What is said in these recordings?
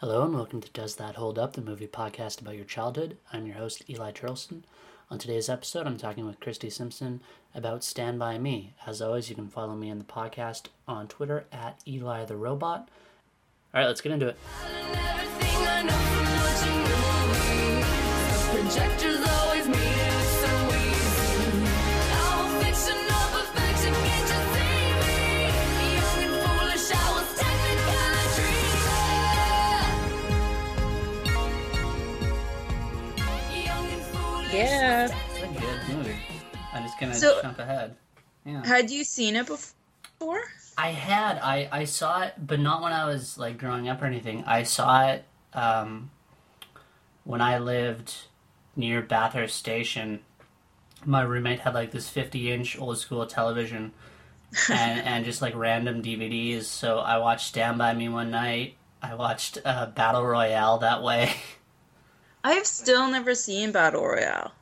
Hello and welcome to Does That Hold Up, the movie podcast about your childhood. I'm your host, Eli Turlson. On today's episode, I'm talking with Kristy Simpson about Stand By Me. As always, you can follow me in the podcast on Twitter at Eli the Robot. All right, let's get into it. Gonna So- jump ahead. Yeah. Had you seen it before? I had I I saw it, but not when I was like growing up or anything. I saw it um, when I lived near Bathurst Station. My roommate had like this fifty-inch old school television, and and just like random DVDs. So I watched Stand by Me one night. I watched uh, Battle Royale that way. I've still never seen Battle Royale.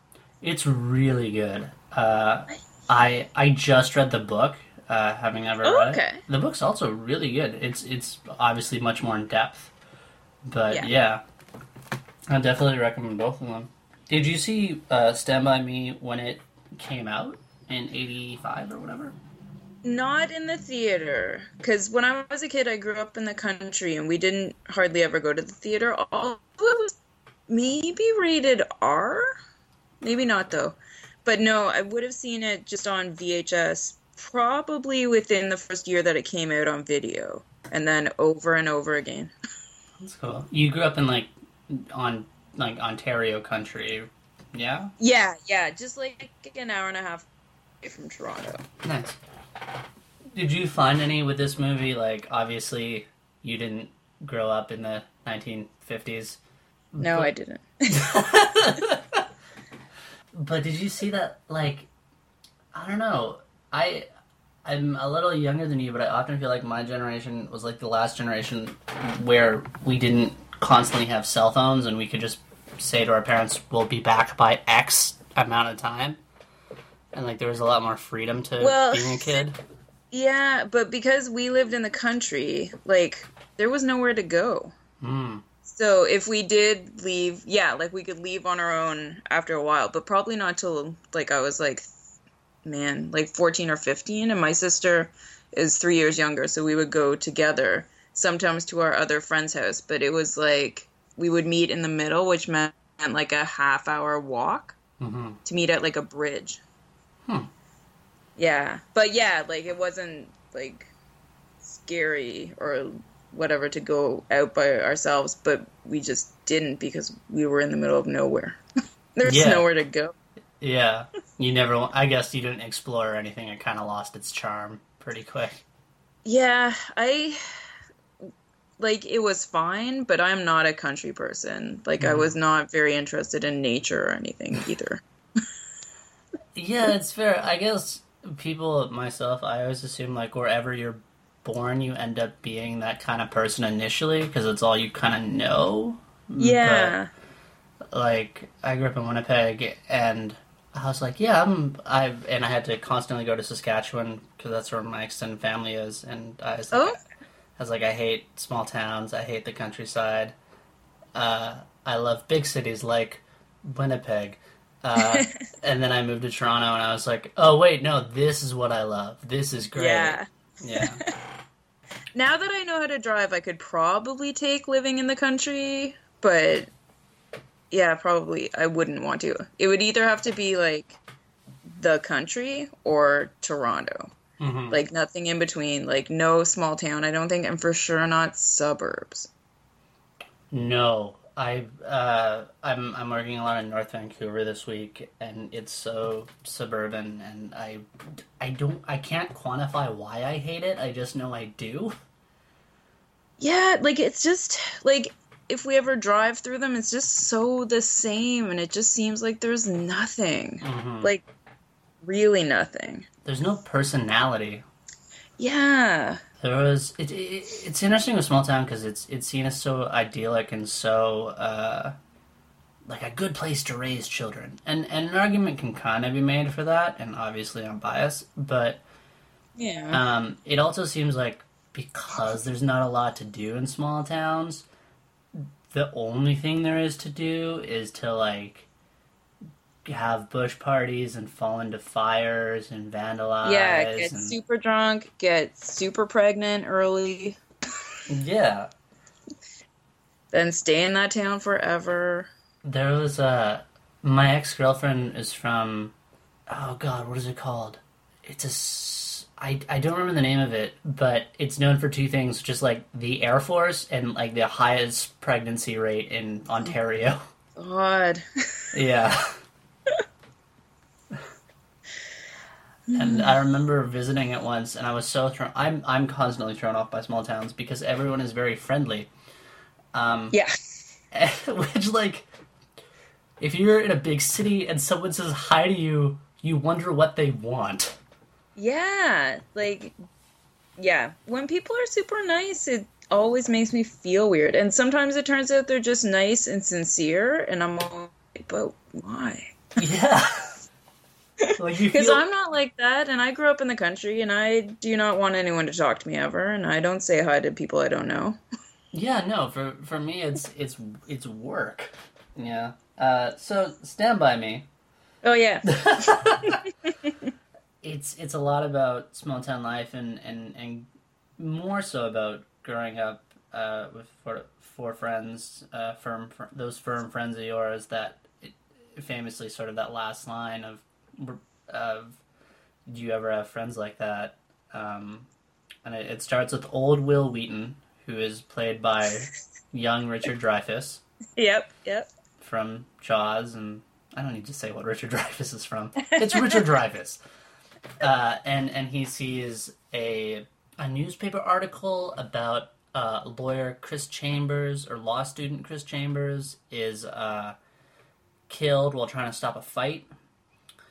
It's really good. Uh, I I just read the book, uh, having never Oh, read okay. it. The book's also really good. It's it's obviously much more in depth, but Yeah. yeah, I definitely recommend both of them. Did you see uh, Stand by Me when it came out in '85 or whatever? Not in the theater, because when I was a kid, I grew up in the country, and we didn't hardly ever go to the theater. All it was maybe rated R, maybe not though. But no, I would have seen it just on VHS, probably within the first year that it came out on video, and then over and over again. That's cool. You grew up in like on like Ontario country, yeah? Yeah, yeah, just like an hour and a half away from Toronto. Nice. Did you find any with this movie? Like, obviously, you didn't grow up in the 1950s. No, I didn't. But did you see that? Like, I don't know. I I'm a little younger than you, but I often feel like my generation was like the last generation where we didn't constantly have cell phones and we could just say to our parents, "We'll be back by X amount of time." And like, there was a lot more freedom to Well- being a kid. Yeah, but because we lived in the country, like there was nowhere to go. Hmm. So if we did leave, yeah, like we could leave on our own after a while, but probably not till like I was like man, like 14 or 15 and my sister is 3 years younger, so we would go together sometimes to our other friend's house, but it was like we would meet in the middle, which meant like a half hour walk hmm to meet at like a bridge. Hmm. Yeah, but yeah, like it wasn't like scary or whatever to go out by ourselves, but we just didn't because we were in the middle of nowhere. There's Yeah. nowhere to go. Yeah, you never. I guess you didn't explore or anything. It kind of lost its charm pretty quick. Yeah, I like it was fine, but I'm not a country person. Like I Mhm. was not very interested in nature or anything either. Yeah, it's fair. I guess people, myself, I always assume like wherever you're born, you end up being that kind of person initially because it's all you kind of know. Yeah. But, like I grew up in Winnipeg, and I was like, yeah, I'm. I and I had to constantly go to Saskatchewan because that's where my extended family is, and I was like, Oh. I was like, I hate small towns. I hate the countryside. Uh, I love big cities like Winnipeg. Uh, and then I moved to Toronto, and I was like, oh wait, no, this is what I love. This is great. Yeah. Yeah. Now that I know how to drive, I could probably take living in the country, but yeah, probably I wouldn't want to. It would either have to be like the country or Toronto. Mhm. Like nothing in between, like no small town, I don't think, and for sure not suburbs. No, I uh, I'm I'm working a lot in North Vancouver this week, and it's so suburban, and I I don't I can't quantify why I hate it. I just know I do. Yeah, like it's just like if we ever drive through them, it's just so the same, and it just seems like there's nothing. Mhm. Like really nothing. There's no personality. Yeah. There was it, it it's interesting with small town because it's it's seen as so idyllic and so uh, like a good place to raise children, and and an argument can kind of be made for that, and obviously I'm biased, but Yeah. um, it also seems like because there's not a lot to do in small towns, the only thing there is to do is to like have bush parties and fall into fires and vandalize. yeah, get and- super drunk, get super pregnant early, yeah. then stay in that town forever. There was a my ex girlfriend is from oh god what is it called? It's a I I don't remember the name of it, but it's known for two things, just like the Air Force and like the highest pregnancy rate in Ontario. God. Yeah. and I remember visiting it once, and I was so thrown. I'm I'm constantly thrown off by small towns because everyone is very friendly. Um, Yeah. which like, if you're in a big city and someone says hi to you, you wonder what they want. Yeah. Like, yeah. When people are super nice, it always makes me feel weird. And sometimes it turns out they're just nice and sincere, and I'm all like, but why? Yeah. like Because feel. I'm not like that, and I grew up in the country, and I do not want anyone to talk to me ever, and I don't say hi to people I don't know. Yeah, no. For for me, it's it's it's work. Yeah. Uh, so stand by me. Oh, yeah. it's it's a lot about small town life and and and more so about growing up uh, with four, four friends, uh, firm fr- those firm friends of yours that it, famously sort of that last line of of do you ever have friends like that? Um, and it, it starts with old Wil Wheaton, who is played by young Richard Dreyfuss yep, yep. from Jaws, and I don't need to say what Richard Dreyfuss is from. It's Richard Dreyfuss, uh, and and he sees a a newspaper article about uh, lawyer Chris Chambers or law student Chris Chambers is uh, killed while trying to stop a fight,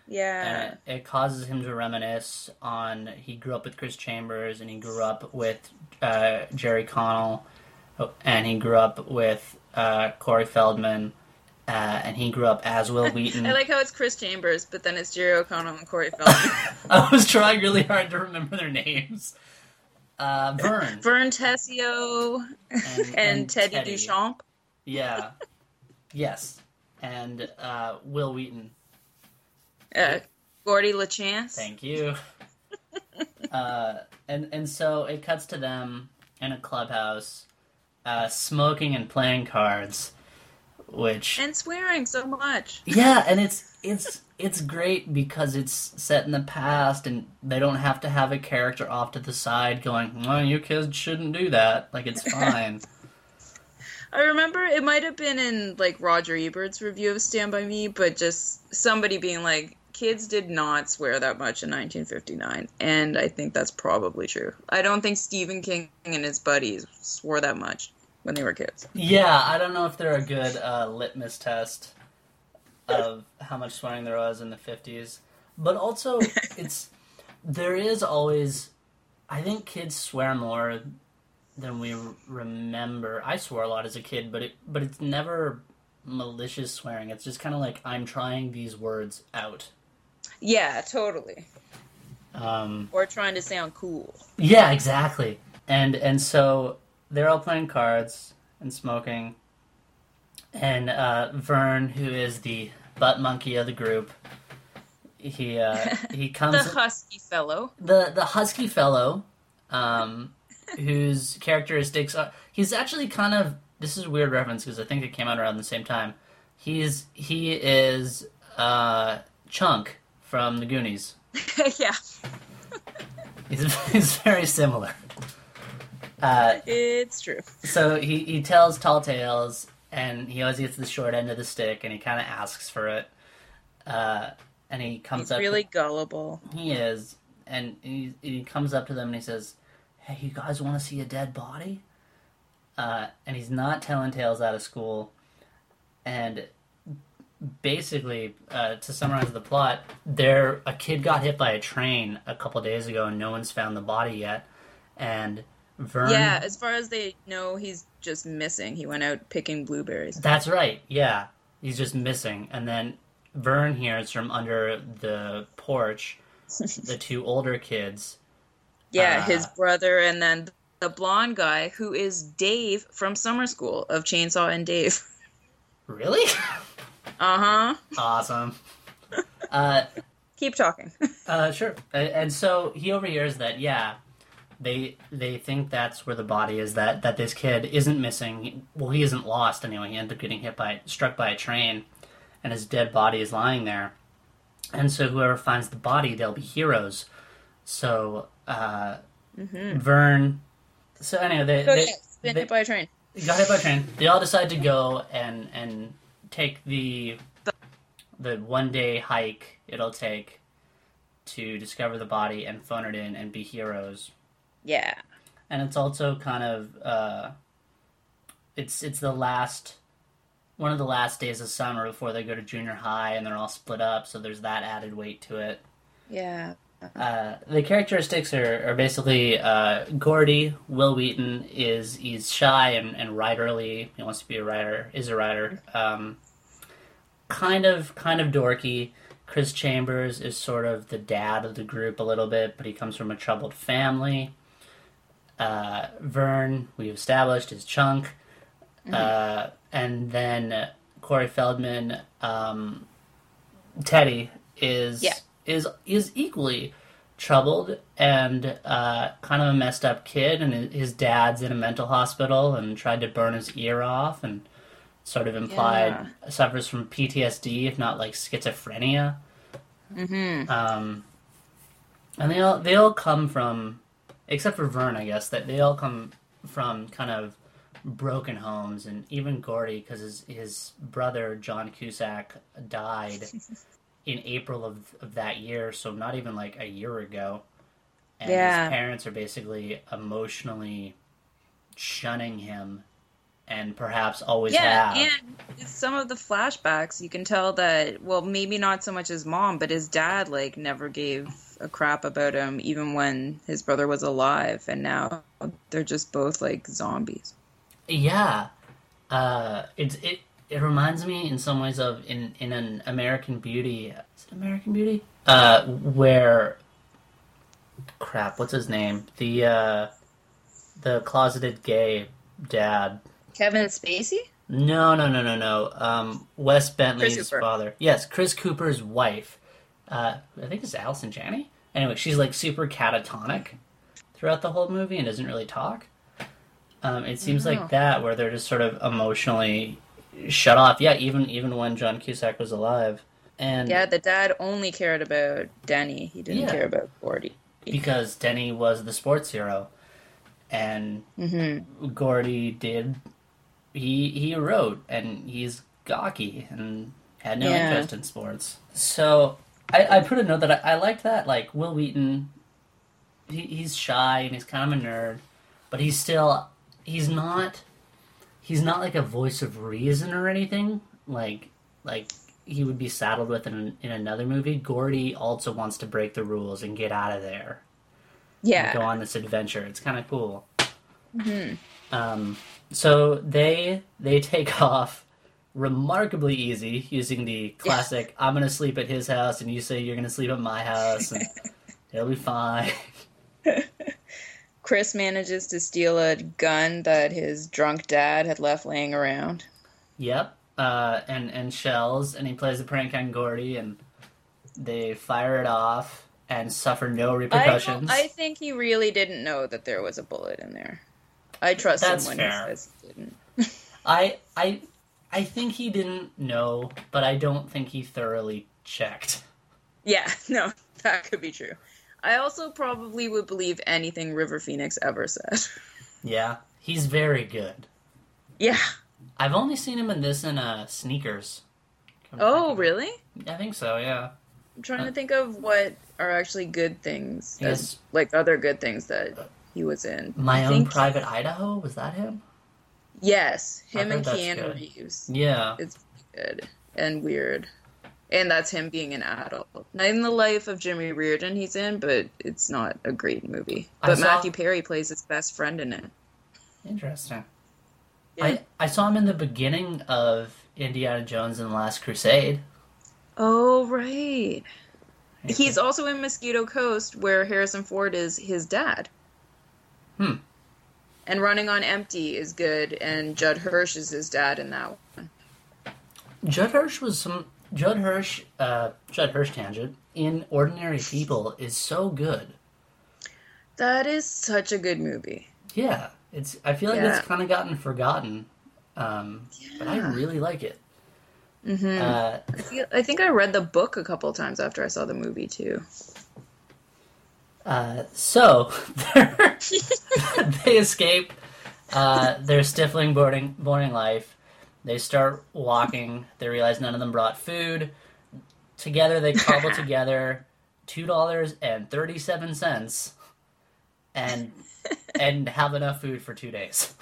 Yeah. and it, it causes him to reminisce on he grew up with Chris Chambers and he grew up with uh, Jerry Connell and he grew up with uh, Corey Feldman uh, and he grew up as Wil Wheaton. I like how it's Chris Chambers, but then it's Jerry O'Connell and Corey Feldman. I was trying really hard to remember their names. Uh, Vern Vern Tessio and, and, Teddy, Duchamp. Yeah. Yes. And uh, Wil Wheaton. Uh, Gordy LaChance. Thank you. uh, and and so it cuts to them in a clubhouse, uh, smoking and playing cards, which And swearing so much. yeah, and it's it's it's great because it's set in the past, and they don't have to have a character off to the side going, "Well, you kids shouldn't do that." Like it's fine. I remember it might have been in like Roger Ebert's review of Stand By Me, but just somebody being like, kids did not swear that much in 1959. And I think that's probably true. I don't think Stephen King and his buddies swore that much when they were kids. yeah, I don't know if they're a good uh, litmus test of how much swearing there was in the fifties, but also it's there is always. I think kids swear more than we remember. I swore a lot as a kid, but it but it's never malicious swearing. It's just kind of like I'm trying these words out. Yeah, totally. Um, Or trying to sound cool. yeah, exactly. And and so they're all playing cards and smoking. And uh, Vern, who is the butt monkey of the group, he uh, he comes The husky fellow. the the husky fellow, um, whose characteristics are he's actually kind of this is a weird reference because I think it came out around the same time. He's he is uh, Chunk from the Goonies. yeah, He's, he's very similar. Uh, it's true. so he, he tells tall tales, and he always gets the short end of the stick, and he kind of asks for it. Uh, and he comes He's up. really gullible. he is, and he, he comes up to them and he says, "Hey, you guys want to see a dead body?" Uh, and he's not telling tales out of school, and basically, uh, to summarize the plot, there a kid got hit by a train a couple days ago, and no one's found the body yet. And Vern, Yeah, as far as they know, he's just missing. He went out picking blueberries. That's right. Yeah, he's just missing, and then Vern hears from under the porch the two older kids. Yeah, Ah. his brother and then the blonde guy who is Dave from Summer School of Chainsaw and Dave. Really? Uh huh. awesome. Uh, Keep talking. uh, sure. And so he overhears that, yeah, they they think that's where the body is. That that this kid isn't missing. Well, he isn't lost anyway. He ended up getting hit by struck by a train, and his dead body is lying there. And so whoever finds the body, they'll be heroes. So uh, Vern. So anyway, they, So, they, they- hit by a train. got hit by a train. They all decide to go and and take the the one day hike it'll take to discover the body and phone it in and be heroes. Yeah. And it's also kind of uh, it's it's the last one of the last days of summer before they go to junior high and they're all split up. So there's that added weight to it. Yeah. Uh, the characteristics are, are basically uh, Gordy, Wil Wheaton is he's shy and, and writerly. He wants to be a writer. Is a writer. Um, kind of kind of dorky. Chris Chambers is sort of the dad of the group a little bit, but he comes from a troubled family. Uh, Vern, we've established, is Chunk, uh, and then Corey Feldman, um, Teddy is Yeah. is is equally troubled and uh, kind of a messed up kid, and his- dad's in a mental hospital and tried to burn his ear off, and sort of implied suffers from PTSD, if not like schizophrenia. Mm-hmm. Um, and they all they all come from, except for Vern, I guess that they all come from kind of broken homes, and even Gordy, because his his brother John Cusack died in April of of that year, so not even like a year ago. And Yeah. his parents are basically emotionally shunning him, and perhaps always Yeah, have. and some of the flashbacks, you can tell that well, maybe not so much his mom, but his dad like never gave a crap about him, even when his brother was alive, and now they're just both like zombies. Yeah, uh, it it it reminds me in some ways of in in an American Beauty. Is it American Beauty? Uh, where crap, what's his name? The uh, the closeted gay dad. Kevin Spacey. No, no, no, no, no. Um, Wes Bentley's father. Yes, Chris Cooper's wife. Uh, I think it's Allison Janney. Anyway, she's like super catatonic throughout the whole movie and doesn't really talk. Um, it seems Oh. like that where they're just sort of emotionally shut off. Yeah, even even when John Cusack was alive, and Yeah, the dad only cared about Denny. He didn't Yeah. care about Gordy. because Denny was the sports hero, and Mm-hmm. Gordy did he he wrote and he's gawky and had no Yeah. interest in sports. So I, I put a note that I, I liked that like Wil Wheaton. He, he's shy and he's kind of a nerd, but he's still he's not he's not like a voice of reason or anything like like he would be saddled with in in another movie. Gordy also wants to break the rules and get out of there Yeah, go on this adventure. It's kind of cool. Mhm. Um, so they they take off remarkably easy using the classic "I'm gonna sleep at his house and you say you're gonna sleep at my house and it'll be fine." Chris manages to steal a gun that his drunk dad had left laying around. yep. Uh, and and shells and he plays a prank on Gordy and they fire it off and suffer no repercussions. don't- I think he really didn't know that there was a bullet in there. I trust That's him when fair. he says he didn't. I I I think he didn't know, but I don't think he thoroughly checked. Yeah, no, that could be true. I also probably would believe anything River Phoenix ever said. Yeah, he's very good. yeah. I've only seen him in this in uh, Sneakers. Oh, think of it. really? I think so. Yeah. I'm trying Uh, to think of what are actually good things, as, like other good things that he was in. My I own private Idaho was that him? Yes, him and Keanu good. Reeves. Yeah. It's good and weird. And that's him being an adult. Not in the life of Jimmy Reardon he's in, but it's not a great movie. But saw- Matthew Perry plays his best friend in it. Interesting. Yeah. I I saw him in the beginning of Indiana Jones and the Last Crusade. Oh, right. He's also in Mosquito Coast, where Harrison Ford is his dad. Hmm. And Running on Empty is good, and Judd Hirsch is his dad in that one. Judd Hirsch was some Judd Hirsch. Uh, Judd Hirsch tangent in Ordinary People is so good. That is such a good movie. Yeah, it's. I feel like Yeah. it's kind of gotten forgotten, um, but I really like it. Mm-hmm. Uh, I, feel, I think I read the book a couple times after I saw the movie too. Uh, so they escape uh, their stifling boarding boarding life. They start walking. They realize none of them brought food. Together, they cobble together two dollars and thirty seven cents, and and have enough food for two days.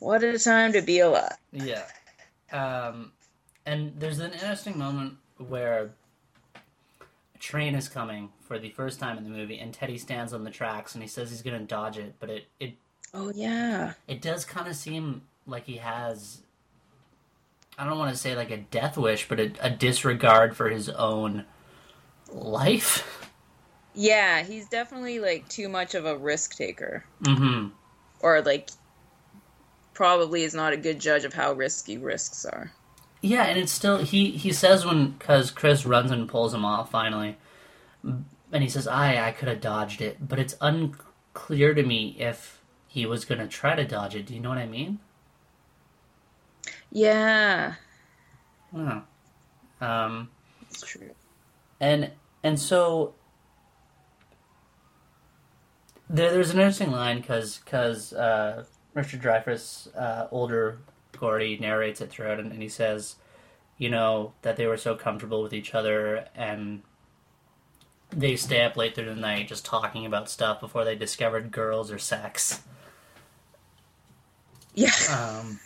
What a time to be alive. Yeah. Um, and there's an interesting moment where train is coming for the first time in the movie, and Teddy stands on the tracks and he says he's going to dodge it, but it, it, Oh yeah. it does kind of seem like he has. I don't want to say like a death wish, but a, a disregard for his own life. Yeah, he's definitely like too much of a risk taker. hmm Or like probably is not a good judge of how risky risks are. Yeah, and it's still he he says when because Chris runs and pulls him off finally, and he says, "I I could have dodged it," but it's unclear to me if he was gonna try to dodge it. Do you know what I mean? Yeah, Oh. Um, it's true. and and so there, there's an interesting line because because uh, Richard Dreyfuss, uh, older Gordy, narrates it throughout, and, and he says, you know, that they were so comfortable with each other and they stay up late through the night just talking about stuff before they discovered girls or sex. Yeah. Um,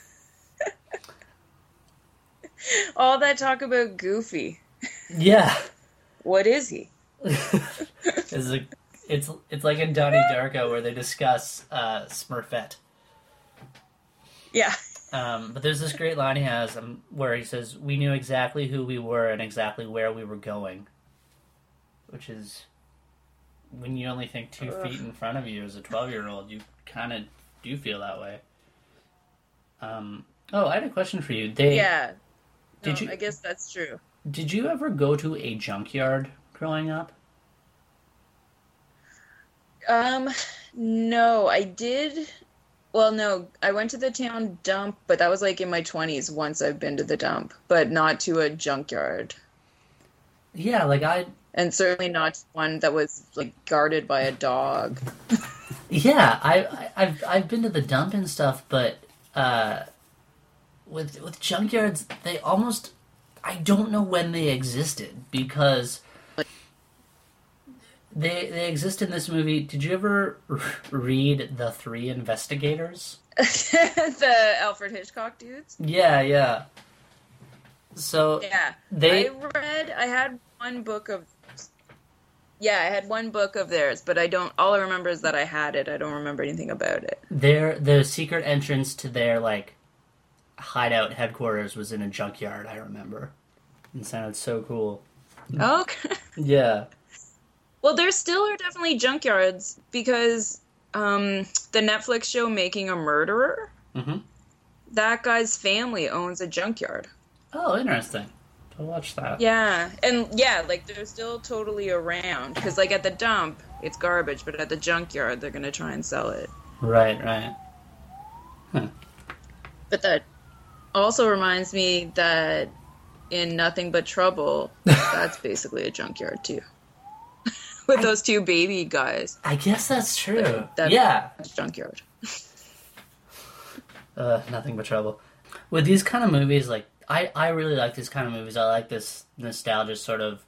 All that talk about Goofy. yeah. What is he? it's like it's it's like in Donnie Darko where they discuss uh, Smurfette. Yeah. Um, but there's this great line he has um, where he says, "We knew exactly who we were and exactly where we were going," which is when you only think two feet in front of you as a twelve-year-old, you kind of do feel that way. Um, oh, I had a question for you. They Yeah. Did you- I guess that's true. did you ever go to a junkyard growing up? Um, no, I did. Well, no, I went to the town dump, but that was like in my 20s once I've been to the dump, but not to a junkyard. Yeah, like I And certainly not one that was like guarded by a dog. Yeah, I, I I've I've been to the dump and stuff, but uh, with with junkyards, they almost I don't know when they existed because they they exist in this movie. Did you ever read the Three Investigators? the Alfred Hitchcock dudes? Yeah, yeah. So Yeah. they I read, I had one book of. Yeah, I had one book of theirs, but I don't. All I remember is that I had it. I don't remember anything about it. their the secret entrance to their like hideout headquarters was in a junkyard. I remember. It sounded so cool. Okay. Yeah. Well, there still are definitely junkyards because um, the Netflix show Making a Murderer, hmm that guy's family owns a junkyard. Oh, interesting. I'll watch that. Yeah, and yeah, like they're still totally around because, like, at the dump, it's garbage, but at the junkyard, they're gonna try and sell it. Right, right. But that also reminds me that in Nothing But Trouble, that's basically a junkyard too. With those two baby guys, I guess that's true. That- yeah. junkyard. Uh, nothing but trouble. With these kind of movies, like I, I really like these kind of movies. I like this nostalgia sort of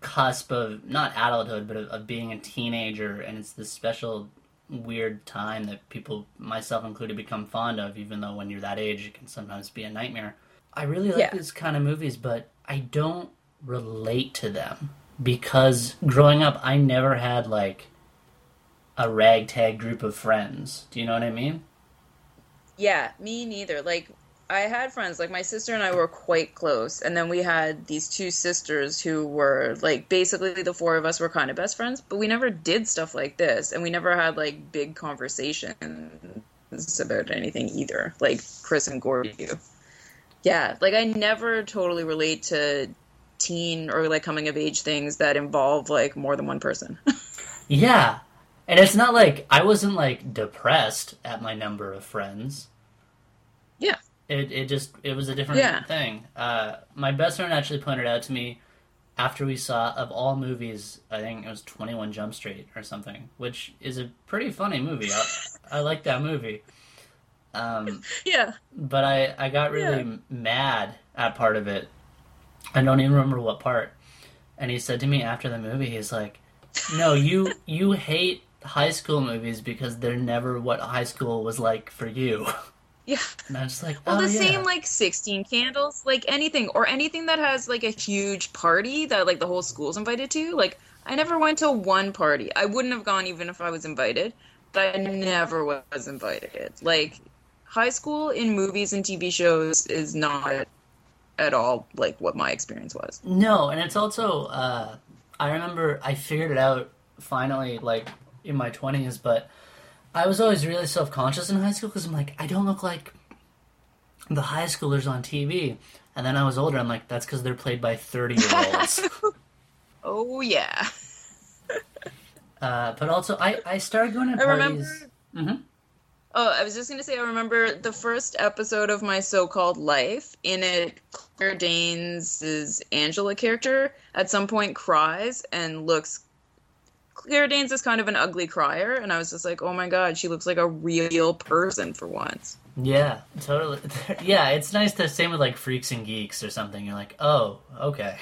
cusp of not adulthood, but of, of being a teenager, and it's this special weird time that people, myself included, become fond of. Even though when you're that age, it can sometimes be a nightmare. I really like Yeah. these kind of movies, but I don't relate to them because growing up, I never had like a ragtag group of friends. Do you know what I mean? Yeah, me neither. Like I had friends like my sister and I were quite close, and then we had these two sisters who were like basically the four of us were kind of best friends, but we never did stuff like this, and we never had like big conversations about anything either, like Chris and Gordy. Yeah, like I never totally relate to teen or like coming of age things that involve like more than one person. Yeah. And it's not like I wasn't like depressed at my number of friends. Yeah. It it just it was a different Yeah. thing. Uh my best friend actually pointed out to me after we saw of all movies, I think it was 21 Jump Street or something, which is a pretty funny movie. I, I like that movie. Um yeah. but I, I got really Yeah. mad at part of it. I don't even remember what part. And he said to me after the movie, he's like, "No, you you hate high school movies because they're never what high school was like for you." Yeah. And I was like, Well, "Oh the yeah." same like 16 candles, like anything, or anything that has like a huge party that like the whole school's invited to. Like, I never went to one party. I wouldn't have gone even if I was invited, but I never was invited. Like, high school in movies and TV shows is not at all like what my experience was. No, and it's also uh, I remember I figured it out finally, like in my twenties, but I was always really self conscious in high school because I'm like I don't look like the high schoolers on TV. And then I was older, I'm like that's because they're played by thirty year olds. Oh, yeah. uh, but also, I I started going to I remember. parties. Oh, I was just gonna say, I remember the first episode of my so-called life. In it, Claire Danes' Angela character at some point cries and looks. Claire Danes is kind of an ugly crier, and I was just like, "Oh my god, she looks like a real person for once." Yeah, totally. yeah, it's nice to same with like freaks and geeks or something. You're like, oh, okay.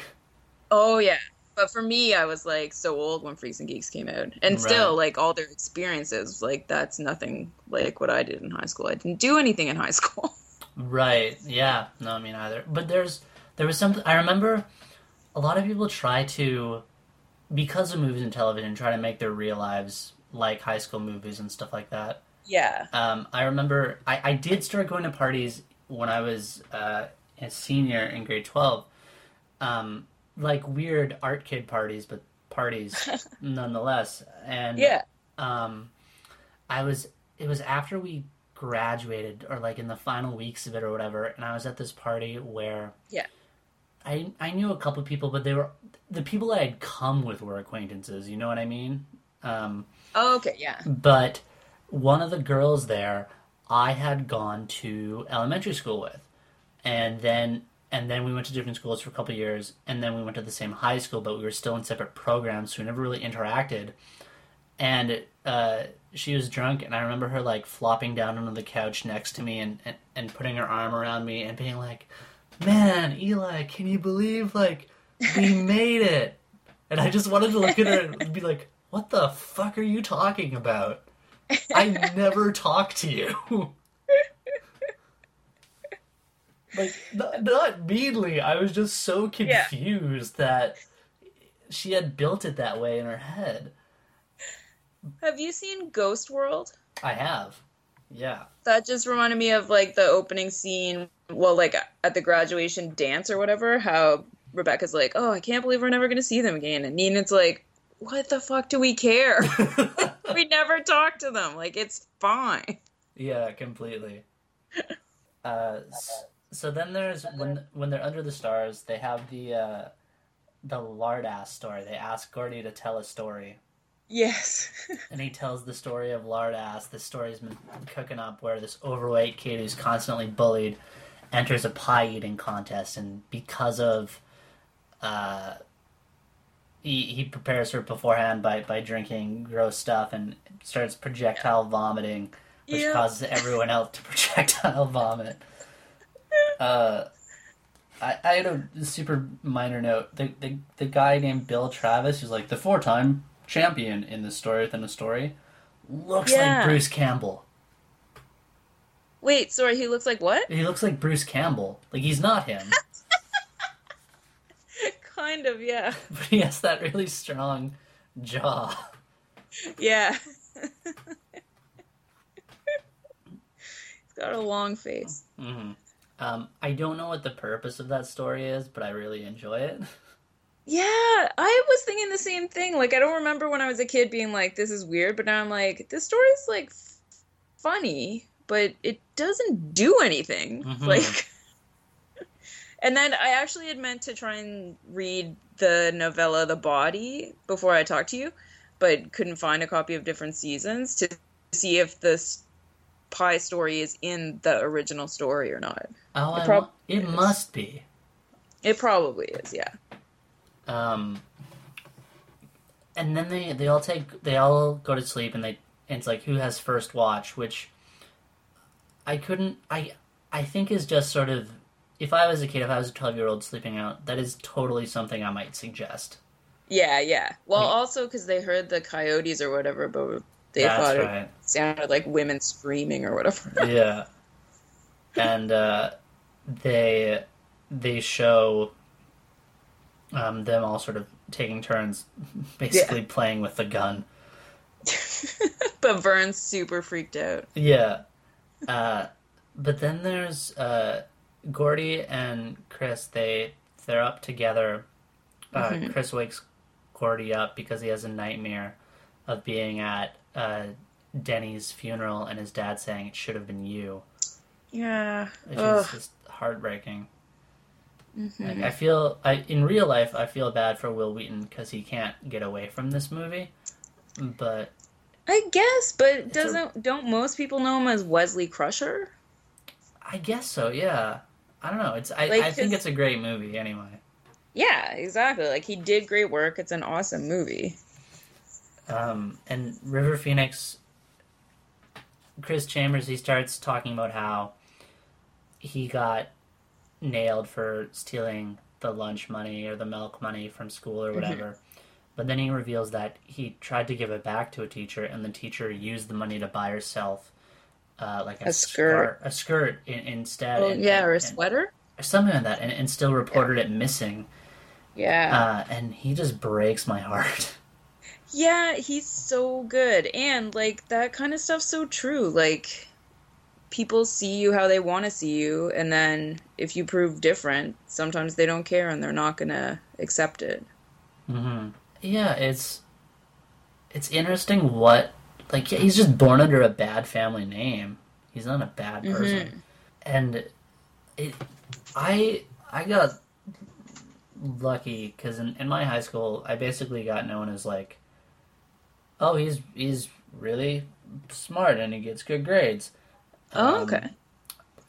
Oh yeah, but for me, I was like so old when Freaks and Geeks came out, and still, like all their experiences, like that's nothing like what I did in high school. I didn't do anything in high school. Right. Yeah. No, me neither. But there's there was something I remember. A lot of people try to, because of movies and television, try to make their real lives like high school movies and stuff like that. yeah. Um, I remember I, I did start going to parties when I was uh, a senior in grade twelve, um, like weird art kid parties, but parties nonetheless. And Yeah. um, I was it was after we graduated or like in the final weeks of it or whatever, and I was at this party where Yeah. I I knew a couple people, but they were the people I had come with were acquaintances. You know what I mean? Um, Oh, okay. Yeah. but one of the girls there I had gone to elementary school with, and then and then we went to different schools for a couple of years, and then we went to the same high school, but we were still in separate programs, so we never really interacted. And uh, she was drunk, and I remember her like flopping down onto the couch next to me and, and, and putting her arm around me and being like, "Man, Eli, can you believe like we made it?" And I just wanted to look at her and be like, "What the fuck are you talking about? I never talked to you." Like not, not meanly. I was just so Yeah. confused that she had built it that way in her head. Have you seen Ghost World? I have. Yeah. That just reminded me of like the opening scene, well, like at the graduation dance or whatever, how Rebecca's like, "Oh, I can't believe we're never going to see them again." And Nina's like, "What the fuck do we care? we never talk to them. Like it's fine." Yeah, completely. Uh, so then there's when when they're under the stars, they have the uh, the lard ass story. They ask Gordy to tell a story, Yes. and he tells the story of lard ass. This story's been cooking up where this overweight kid who's constantly bullied enters a pie eating contest, and because of uh, he, he prepares her beforehand by, by drinking gross stuff and starts projectile vomiting, which Yeah. causes everyone else to projectile vomit. Uh, I, I had a super minor note. The, the the guy named Bill Travis, who's like the four time champion in the story within a story, looks Yeah. like Bruce Campbell. Wait, sorry. He looks like what? He looks like Bruce Campbell. Like he's not him, kind of. Yeah. but he has that really strong jaw. Yeah. He's got a long face. hmm Um, I don't know what the purpose of that story is, but I really enjoy it. Yeah, I was thinking the same thing. Like, I don't remember when I was a kid being like, "This is weird," but now I'm like, "This story's like f- funny, but it doesn't do anything." Mhm. Like, and then I actually had meant to try and read the novella "The Body" before I talked to you, but couldn't find a copy of different seasons to see if this pie story is in the original story or not. Oh, It prob- it must be. It probably is, yeah. Um, and then they they all take they all go to sleep, and they and it's like who has first watch, which I couldn't I I think is just sort of if I was a kid, if I was a twelve year old sleeping out, that is totally something I might suggest. Yeah, yeah. Well, also because they heard the coyotes or whatever, but they That's thought it right. sounded like women screaming or whatever. yeah. And uh, they they show um, them all sort of taking turns, basically playing with the gun. but Vern's super freaked out. Yeah. Uh, but then there's uh, Gordy and Chris. They they're up together. Uh, Mhm. Chris wakes Gordy up because he has a nightmare of being at uh, Denny's funeral and his dad saying it should have been you, Yeah. which Ugh. is just heartbreaking. Mhm. Like, I feel I in real life I feel bad for Wil Wheaton because he can't get away from this movie, but I guess, but doesn't don't most people know him as Wesley Crusher? I guess so. Yeah, I don't know. It's I, Like, I think it's a great movie anyway. Yeah, exactly. Like he did great work. It's an awesome movie. Um, and River Phoenix, Chris Chambers, he starts talking about how he got nailed for stealing the lunch money or the milk money from school or whatever. But then he reveals that he tried to give it back to a teacher, and the teacher used the money to buy herself uh, like a, A skirt. a skirt in, instead. Oh and- yeah, and- or a sweater, or something like that, and, and still reported it missing. Yeah. Uh, and he just breaks my heart. Yeah, he's so good. And like that kind of stuff's so true. Like people see you how they want to see you and then if you prove different, sometimes they don't care and they're not going to accept it. hmm Yeah, it's it's interesting what like yeah, he's just born under a bad family name. He's not a bad person, and it I I got lucky because in, in my high school I basically got known as like, oh he's he's really smart and he gets good grades. Oh, Um, okay.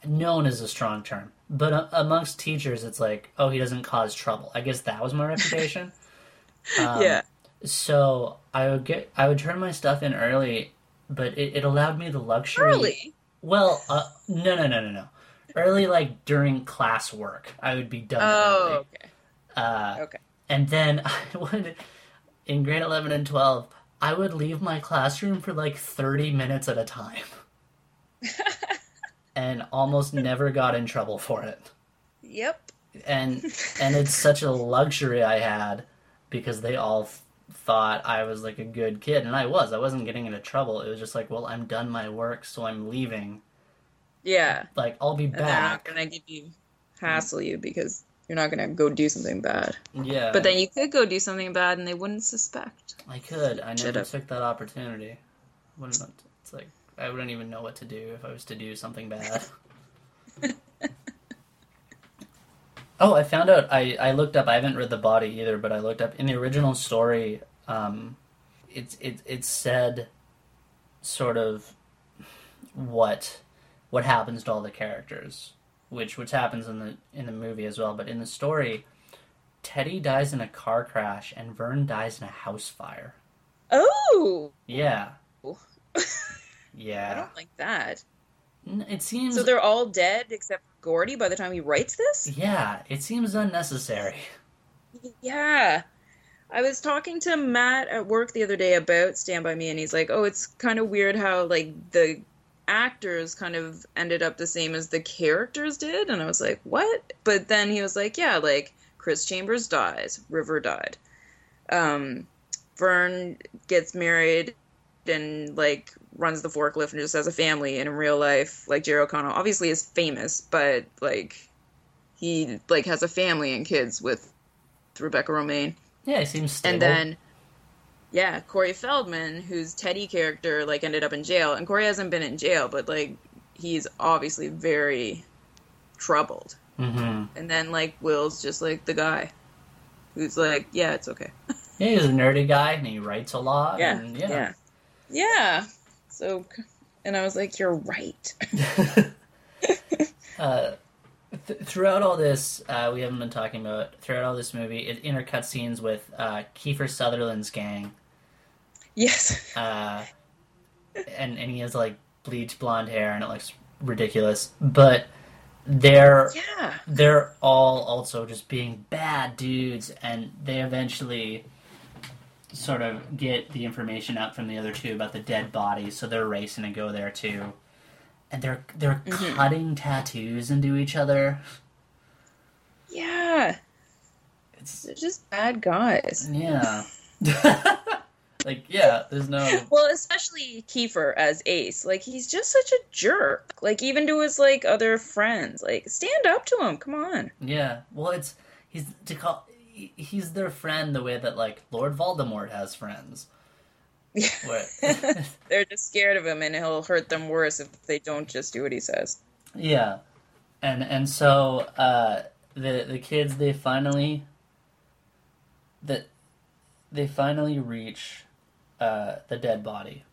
known is a strong term, but uh, amongst teachers, it's like, oh, he doesn't cause trouble. I guess that was my reputation. Um, yeah. So I would get, I would turn my stuff in early, but it, it allowed me the luxury. Early. Well, uh, no, no, no, no, no. Early, like during class work, I would be done. Oh, early. okay. Uh, Okay. and then I would, in grade 11 and 12, I would leave my classroom for like 30 minutes at a time. and almost never got in trouble for it. Yep. And and it's such a luxury I had because they all th- thought I was like a good kid and I was. I wasn't getting into trouble. It was just like, well, I'm done my work, so I'm leaving. Yeah. Like I'll be And back. going to give you hassle you because you're not going to go do something bad. Yeah. But then you could go do something bad and they wouldn't suspect. I could. I never Should've. took that opportunity. Wouldn't it's like I wouldn't even know what to do if I was to do something bad. oh, I found out. I I looked up. I haven't read the body either, but I looked up in the original story. Um, it's it it said sort of what what happens to all the characters, which which happens in the in the movie as well. But in the story, Teddy dies in a car crash and Vern dies in a house fire. Oh, Yeah. Yeah. I don't like that. It seems. So they're all dead except Gordy by the time he writes this? Yeah, it seems unnecessary. Yeah. I was talking to Matt at work the other day about Stand By Me, and he's like, oh, it's kind of weird how, like, the actors kind of ended up the same as the characters did. And I was like, what? But then he was like, yeah, like, Chris Chambers dies, River died. Um, Vern gets married and like runs the forklift and just has a family. And in real life, like Jerry O'Connell, obviously is famous, but like he like has a family and kids with Rebecca Romijn Yeah, he seems stable. And then, yeah, Corey Feldman, whose Teddy character like ended up in jail, and Corey hasn't been in jail, but like he's obviously very troubled. hmm And then like Wil's just like the guy who's like, yeah, it's okay. Yeah, he's a nerdy guy and he writes a lot. yeah, and, yeah, yeah. So, and I was like, you're right. uh, th- throughout all this, uh, we haven't been talking about throughout all this movie, it intercut scenes with uh, Kiefer Sutherland's gang, yes. uh, and and he has like bleached blonde hair and it looks ridiculous, but they're Yeah. they're all also just being bad dudes, and they eventually sort of get the information out from the other two about the dead bodies, so they're racing to go there too. And they're they're Mhm. cutting tattoos into each other. Yeah. It's They're just bad guys. yeah. like yeah, there's no Well, especially Kiefer as Ace. Like he's just such a jerk. Like even to his like other friends. Like stand up to him. Come on. yeah. Well, it's he's to call he's their friend the way that like Lord Voldemort has friends. Where, They're just scared of him and he'll hurt them worse if they don't just do what he says. Yeah, and and so uh, the the kids they finally that they finally reach uh, the dead body,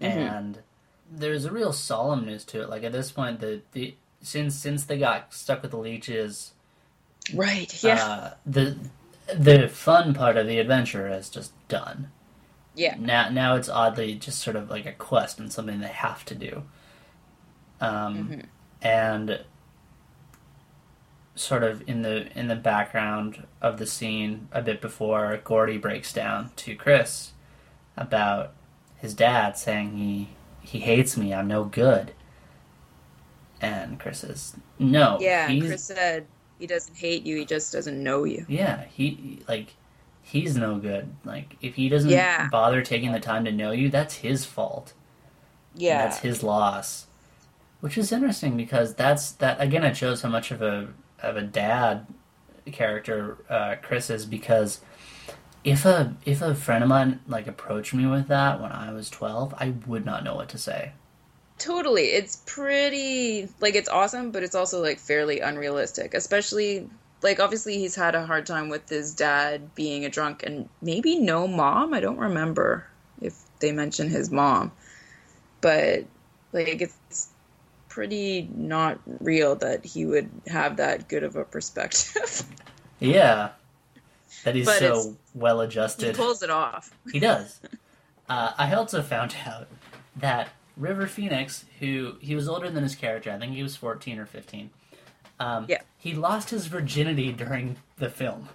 Mhm. and there's a real solemnness to it. Like at this point, the the since since they got stuck with the leeches, Right. Yeah. uh, the the fun part of the adventure is just done. yeah. Now, now it's oddly just sort of like a quest and something they have to do. Um, Mhm. and sort of in the in the background of the scene, a bit before Gordy breaks down to Chris about his dad saying he he hates me, I'm no good. And Chris says, "No, Yeah. Chris said he doesn't hate you. He just doesn't know you. yeah, he like he's no good. Like if he doesn't Yeah. bother taking the time to know you, that's his fault. Yeah. That's his loss. Which is interesting because that's that again it shows how much of a of a dad character uh, Chris is because if a if a friend of mine like approached me with that when I was twelve, I would not know what to say. Totally. It's pretty like it's awesome, but it's also like fairly unrealistic. Especially like obviously he's had a hard time with his dad being a drunk and maybe no mom. I don't remember if they mention his mom. But like it's pretty not real that he would have that good of a perspective. Yeah. That he's But so well he adjusted. pulls it off. He does. Uh, I also found out that River Phoenix, who he was older than his character, I think he was fourteen or fifteen. Um, Yeah. He lost his virginity during the film.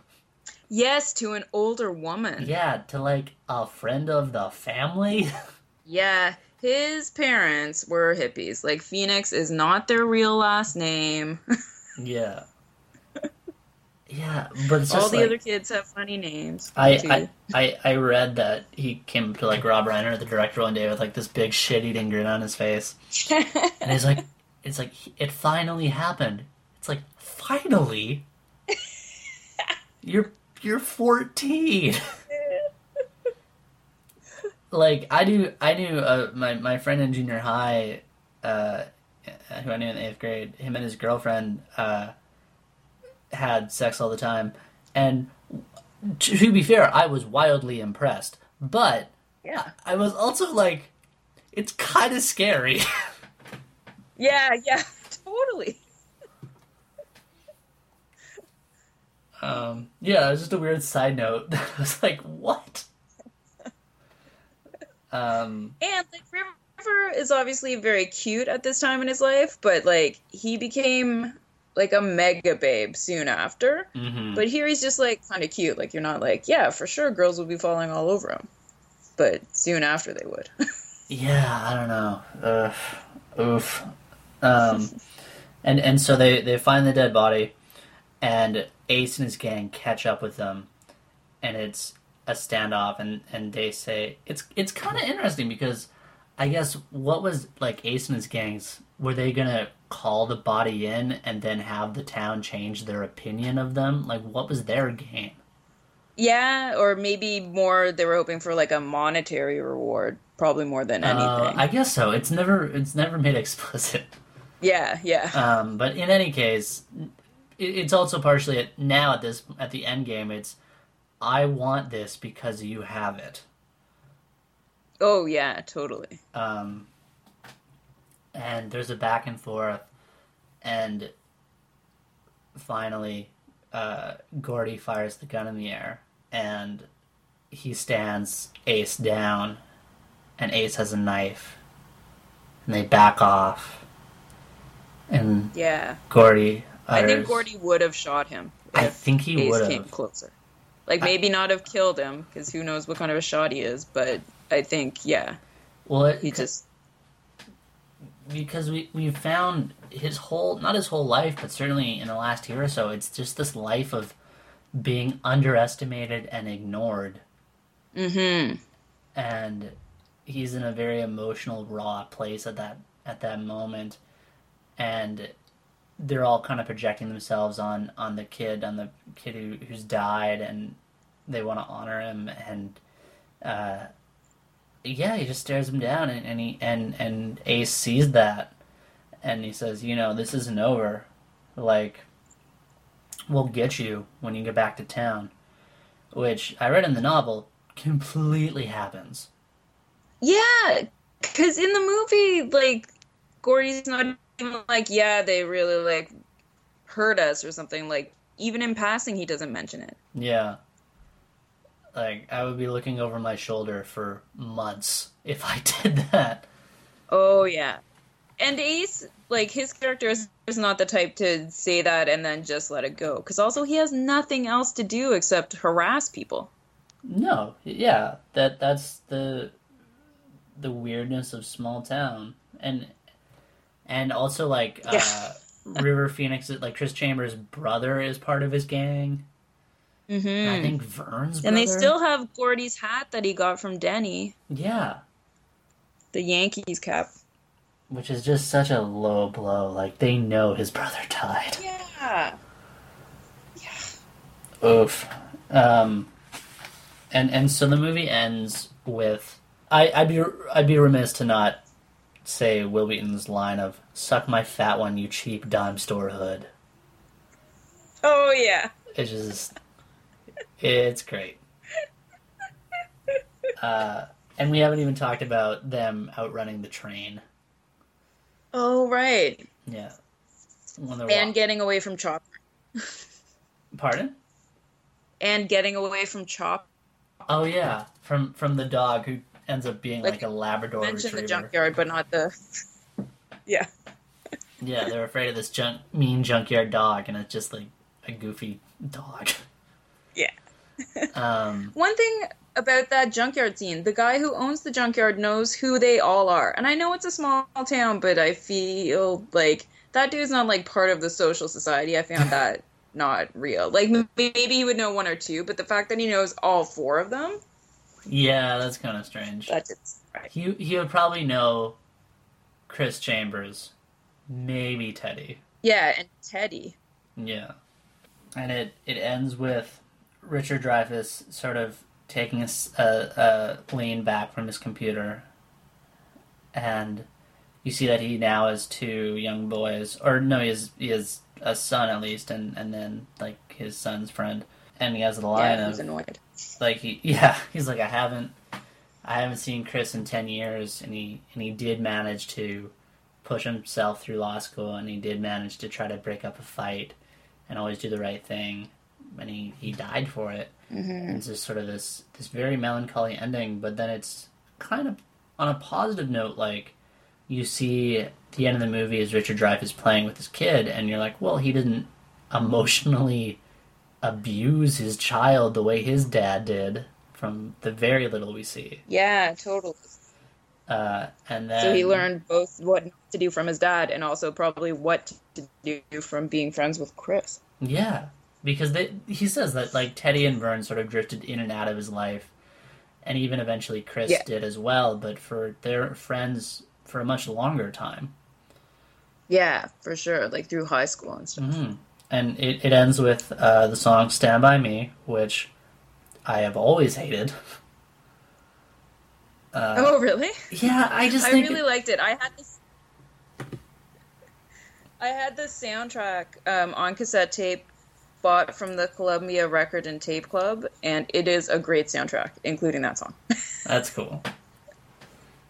Yes, to an older woman. Yeah, to like a friend of the family. Yeah, his parents were hippies. Like Phoenix is not their real last name. yeah. Yeah, but it's just All the like, other kids have funny names. I. I, I I read that he came up to like Rob Reiner, the director, one day with like this big shit-eating grin on his face, and he's like, "It's like it finally happened." It's like finally, you're you're fourteen. like I knew I knew uh, my my friend in junior high, uh, who I knew in eighth grade. Him and his girlfriend uh, had sex all the time, and to be fair, I was wildly impressed, but yeah. I was also like, it's kind of scary. Yeah, yeah, totally. um, yeah, it was just a weird side note. I was like, what? Um, And like River is obviously very cute at this time in his life, but like he became like a mega babe soon after. mhm. But here he's just like kind of cute. Like you're not like, yeah, for sure girls would be falling all over him. But soon after they would. Yeah, I don't know. Ugh, oof. Um, and and so they they find the dead body, and Ace and his gang catch up with them, and it's a standoff, and and they say it's it's kind of interesting because I guess what was like Ace and his gangs were they gonna call the body in and then have the town change their opinion of them? Like, what was their game? Yeah, or maybe more. They were hoping for like a monetary reward, probably more than Uh, anything. I guess so. It's never it's never made explicit. Yeah, yeah, Um, but in any case, it's also partially at, now at this at the end game. It's I want this because you have it. oh yeah, totally. Um, and there's a back and forth, and finally, uh, Gordy fires the gun in the air, and he stands Ace down, and Ace has a knife, and they back off, and Yeah, Gordy. I think Gordy would have shot him I think he would came have. closer. Like maybe not have killed him because who knows what kind of a shot he is, but I think yeah, Well, it, he just because we we found his whole not his whole life, but certainly in the last year or so, it's just this life of being underestimated and ignored, mm-hmm. and he's in a very emotional, raw place at that at that moment, and they're all kind of projecting themselves on on the kid, on the kid who, who's died, and they want to honor him, and uh, yeah, he just stares him down, and, and he and and Ace sees that, and he says, you know, this isn't over, like we'll get you when you get back to town, which I read in the novel completely happens. Yeah, because in the movie, like Gordy's not even like, yeah, they really like hurt us or something. Like even in passing, he doesn't mention it. Yeah. Like I would be looking over my shoulder for months if I did that. Oh yeah, and Ace, like his character is, is not the type to say that and then just let it go. Because also he has nothing else to do except harass people. No, yeah, that that's the the weirdness of small town, and and also like uh, River Phoenix, like Chris Chambers' brother is part of his gang. Mm-hmm. And I think Vern's Brother, and they still have Gordy's hat that he got from Denny, yeah, the Yankees cap. which is just such a low blow. Like they know his brother died. Yeah. Yeah. Oof. Um, and and so the movie ends with I I'd be I'd be remiss to not say Wil Wheaton's line of "Suck my fat one, you cheap dime store hood." Oh yeah. It's just it's great. Uh, and we haven't even talked about them outrunning the train. Oh right. Yeah. When And walk- getting away from Chopper. Pardon? And getting away from Chopper. Oh yeah, from from the dog who ends up being like, Like, a Labrador Mention the junkyard, but not the. Yeah. Yeah, they're afraid of this junk, mean junkyard dog, and it's just like a goofy dog. Yeah. Um, One thing about that junkyard scene, the guy who owns the junkyard knows who they all are. And I know it's a small town, but I feel like that dude's not like part of the social society. I found that not real. Like maybe he would know one or two, but the fact that he knows all four of them, yeah, that's kind of strange. that's just right. He he would probably know Chris Chambers, maybe Teddy. Yeah, and Teddy. Yeah, and it it ends with Richard Dreyfuss sort of taking a a lean back from his computer, and you see that he now has two young boys, or no, he has he has a son at least, and and then like his son's friend, and he has the line Yeah, of annoyed. like he yeah he's like i haven't i haven't seen chris in 10 years and he and he did manage to push himself through law school and he did manage to try to break up a fight and always do the right thing and he he died for it Mm-hmm. it's just sort of this this very melancholy ending but then it's kind of on a positive note like you see at the end of the movie is richard dreyfuss playing with his kid and you're like well he didn't emotionally abuse his child the way his dad did from the very little we see. Yeah, totally. Uh, and then So he learned both what not to do from his dad and also probably what to do from being friends with Chris. yeah, because they, he says that like Teddy and Vern sort of drifted in and out of his life, and even eventually Chris Yeah. did as well. But for their friends for a much longer time. Yeah, for sure. Like through high school and stuff. hmm And it, it ends with uh, the song "Stand by Me," which I have always hated. Uh, oh, really? yeah, I just I really liked it. I had this. I had the soundtrack um, on cassette tape, bought from the Columbia Record and Tape Club, and it is a great soundtrack, including that song. that's cool.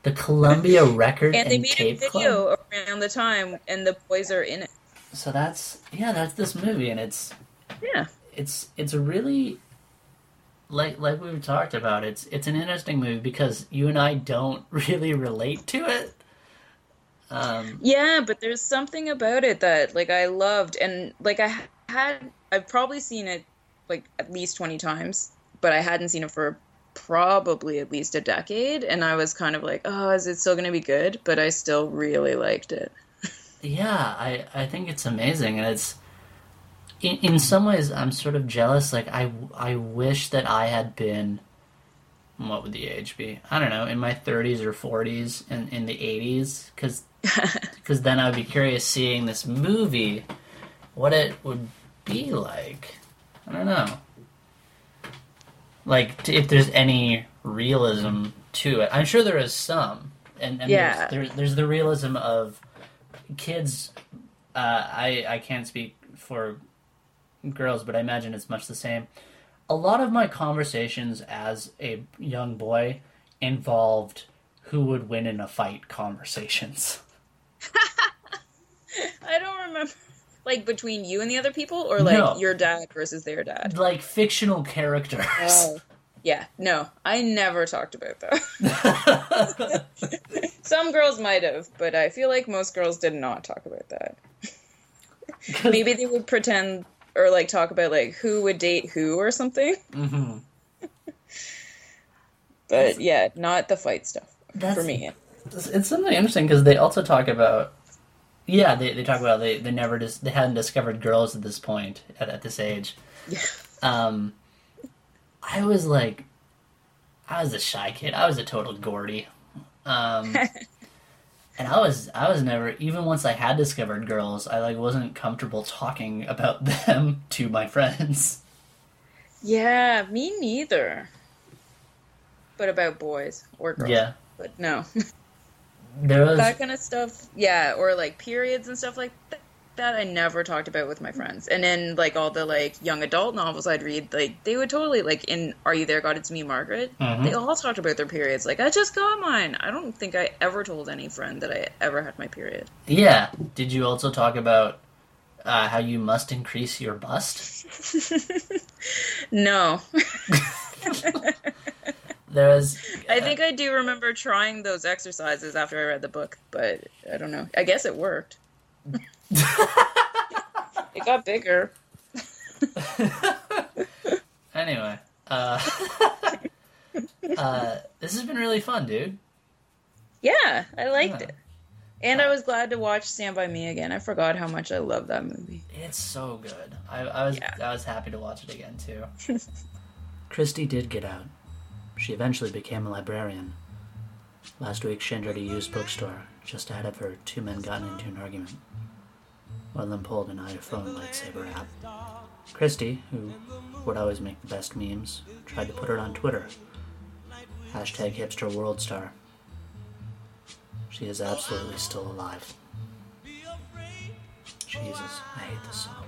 The Columbia Record And and, they made a Tape Club. video around the time, and the boys are in it. So that's yeah, that's this movie, and it's Yeah, it's it's really like like we've talked about. It's it's an interesting movie because you and I don't really relate to it. Um, yeah, but there's something about it that like I loved, and like I had, I've probably seen it like at least twenty times, but I hadn't seen it for probably at least a decade, and I was kind of like, oh, is it still going to be good? But I still really liked it. yeah, I I think it's amazing, and it's in in some ways I'm sort of jealous. Like I I wish that I had been. What would the age be? I don't know, in my 30s or 40s, in in the 80s, because because then I would be curious seeing this movie, what it would be like. I don't know. Like t- if there's any realism to it, I'm sure there is some, and, and Yeah. there's, there, there's the realism of kids. Uh, I I can't speak for girls, but I imagine it's much the same. A lot of my conversations as a young boy involved who would win in a fight conversations. I don't remember. Like between you and the other people, or like No. your dad versus their dad. like fictional characters. Oh. Yeah, no, I never talked about that. Some girls might have, but I feel like most girls did not talk about that. Maybe they would pretend or like talk about like who would date who or something. hmm But yeah, not the fight stuff That's- for me. It's, it's something interesting because they also talk about, yeah, they, they talk about they, they never dis- they hadn't discovered girls at this point at, at this age. Yeah. Um, I was like, I was a shy kid. I was a total Gordy. Um, and I was I was never even once I had discovered girls, I like wasn't comfortable talking about them to my friends. Yeah, me neither. But about boys or girls. Yeah, But no. there was that kind of stuff yeah or like periods and stuff like that, that i never talked about with my friends and then like all the like young adult novels i'd read like they would totally like in are you there god it's me margaret Mhm. they all talked about their periods like i just got mine i don't think i ever told any friend that i ever had my period yeah. Did you also talk about uh, how you must increase your bust? no There was i think i do remember trying those exercises after i read the book but i don't know i guess it worked it got bigger anyway. Uh, uh, this has been really fun, dude. Yeah, I liked Yeah. it. And I was glad to watch Stand By Me again. I forgot how much I love that movie. It's so good. I, I was Yeah. I was happy to watch it again too. Kristy did get out. She eventually became a librarian. Last week, she entered a used bookstore. Just ahead of her, two men got into an argument. One of them pulled an iPhone lightsaber out. Kristy, who would always make the best memes, tried to put it on Twitter. Hashtag hipster world star. She is absolutely still alive. Jesus, I hate this song.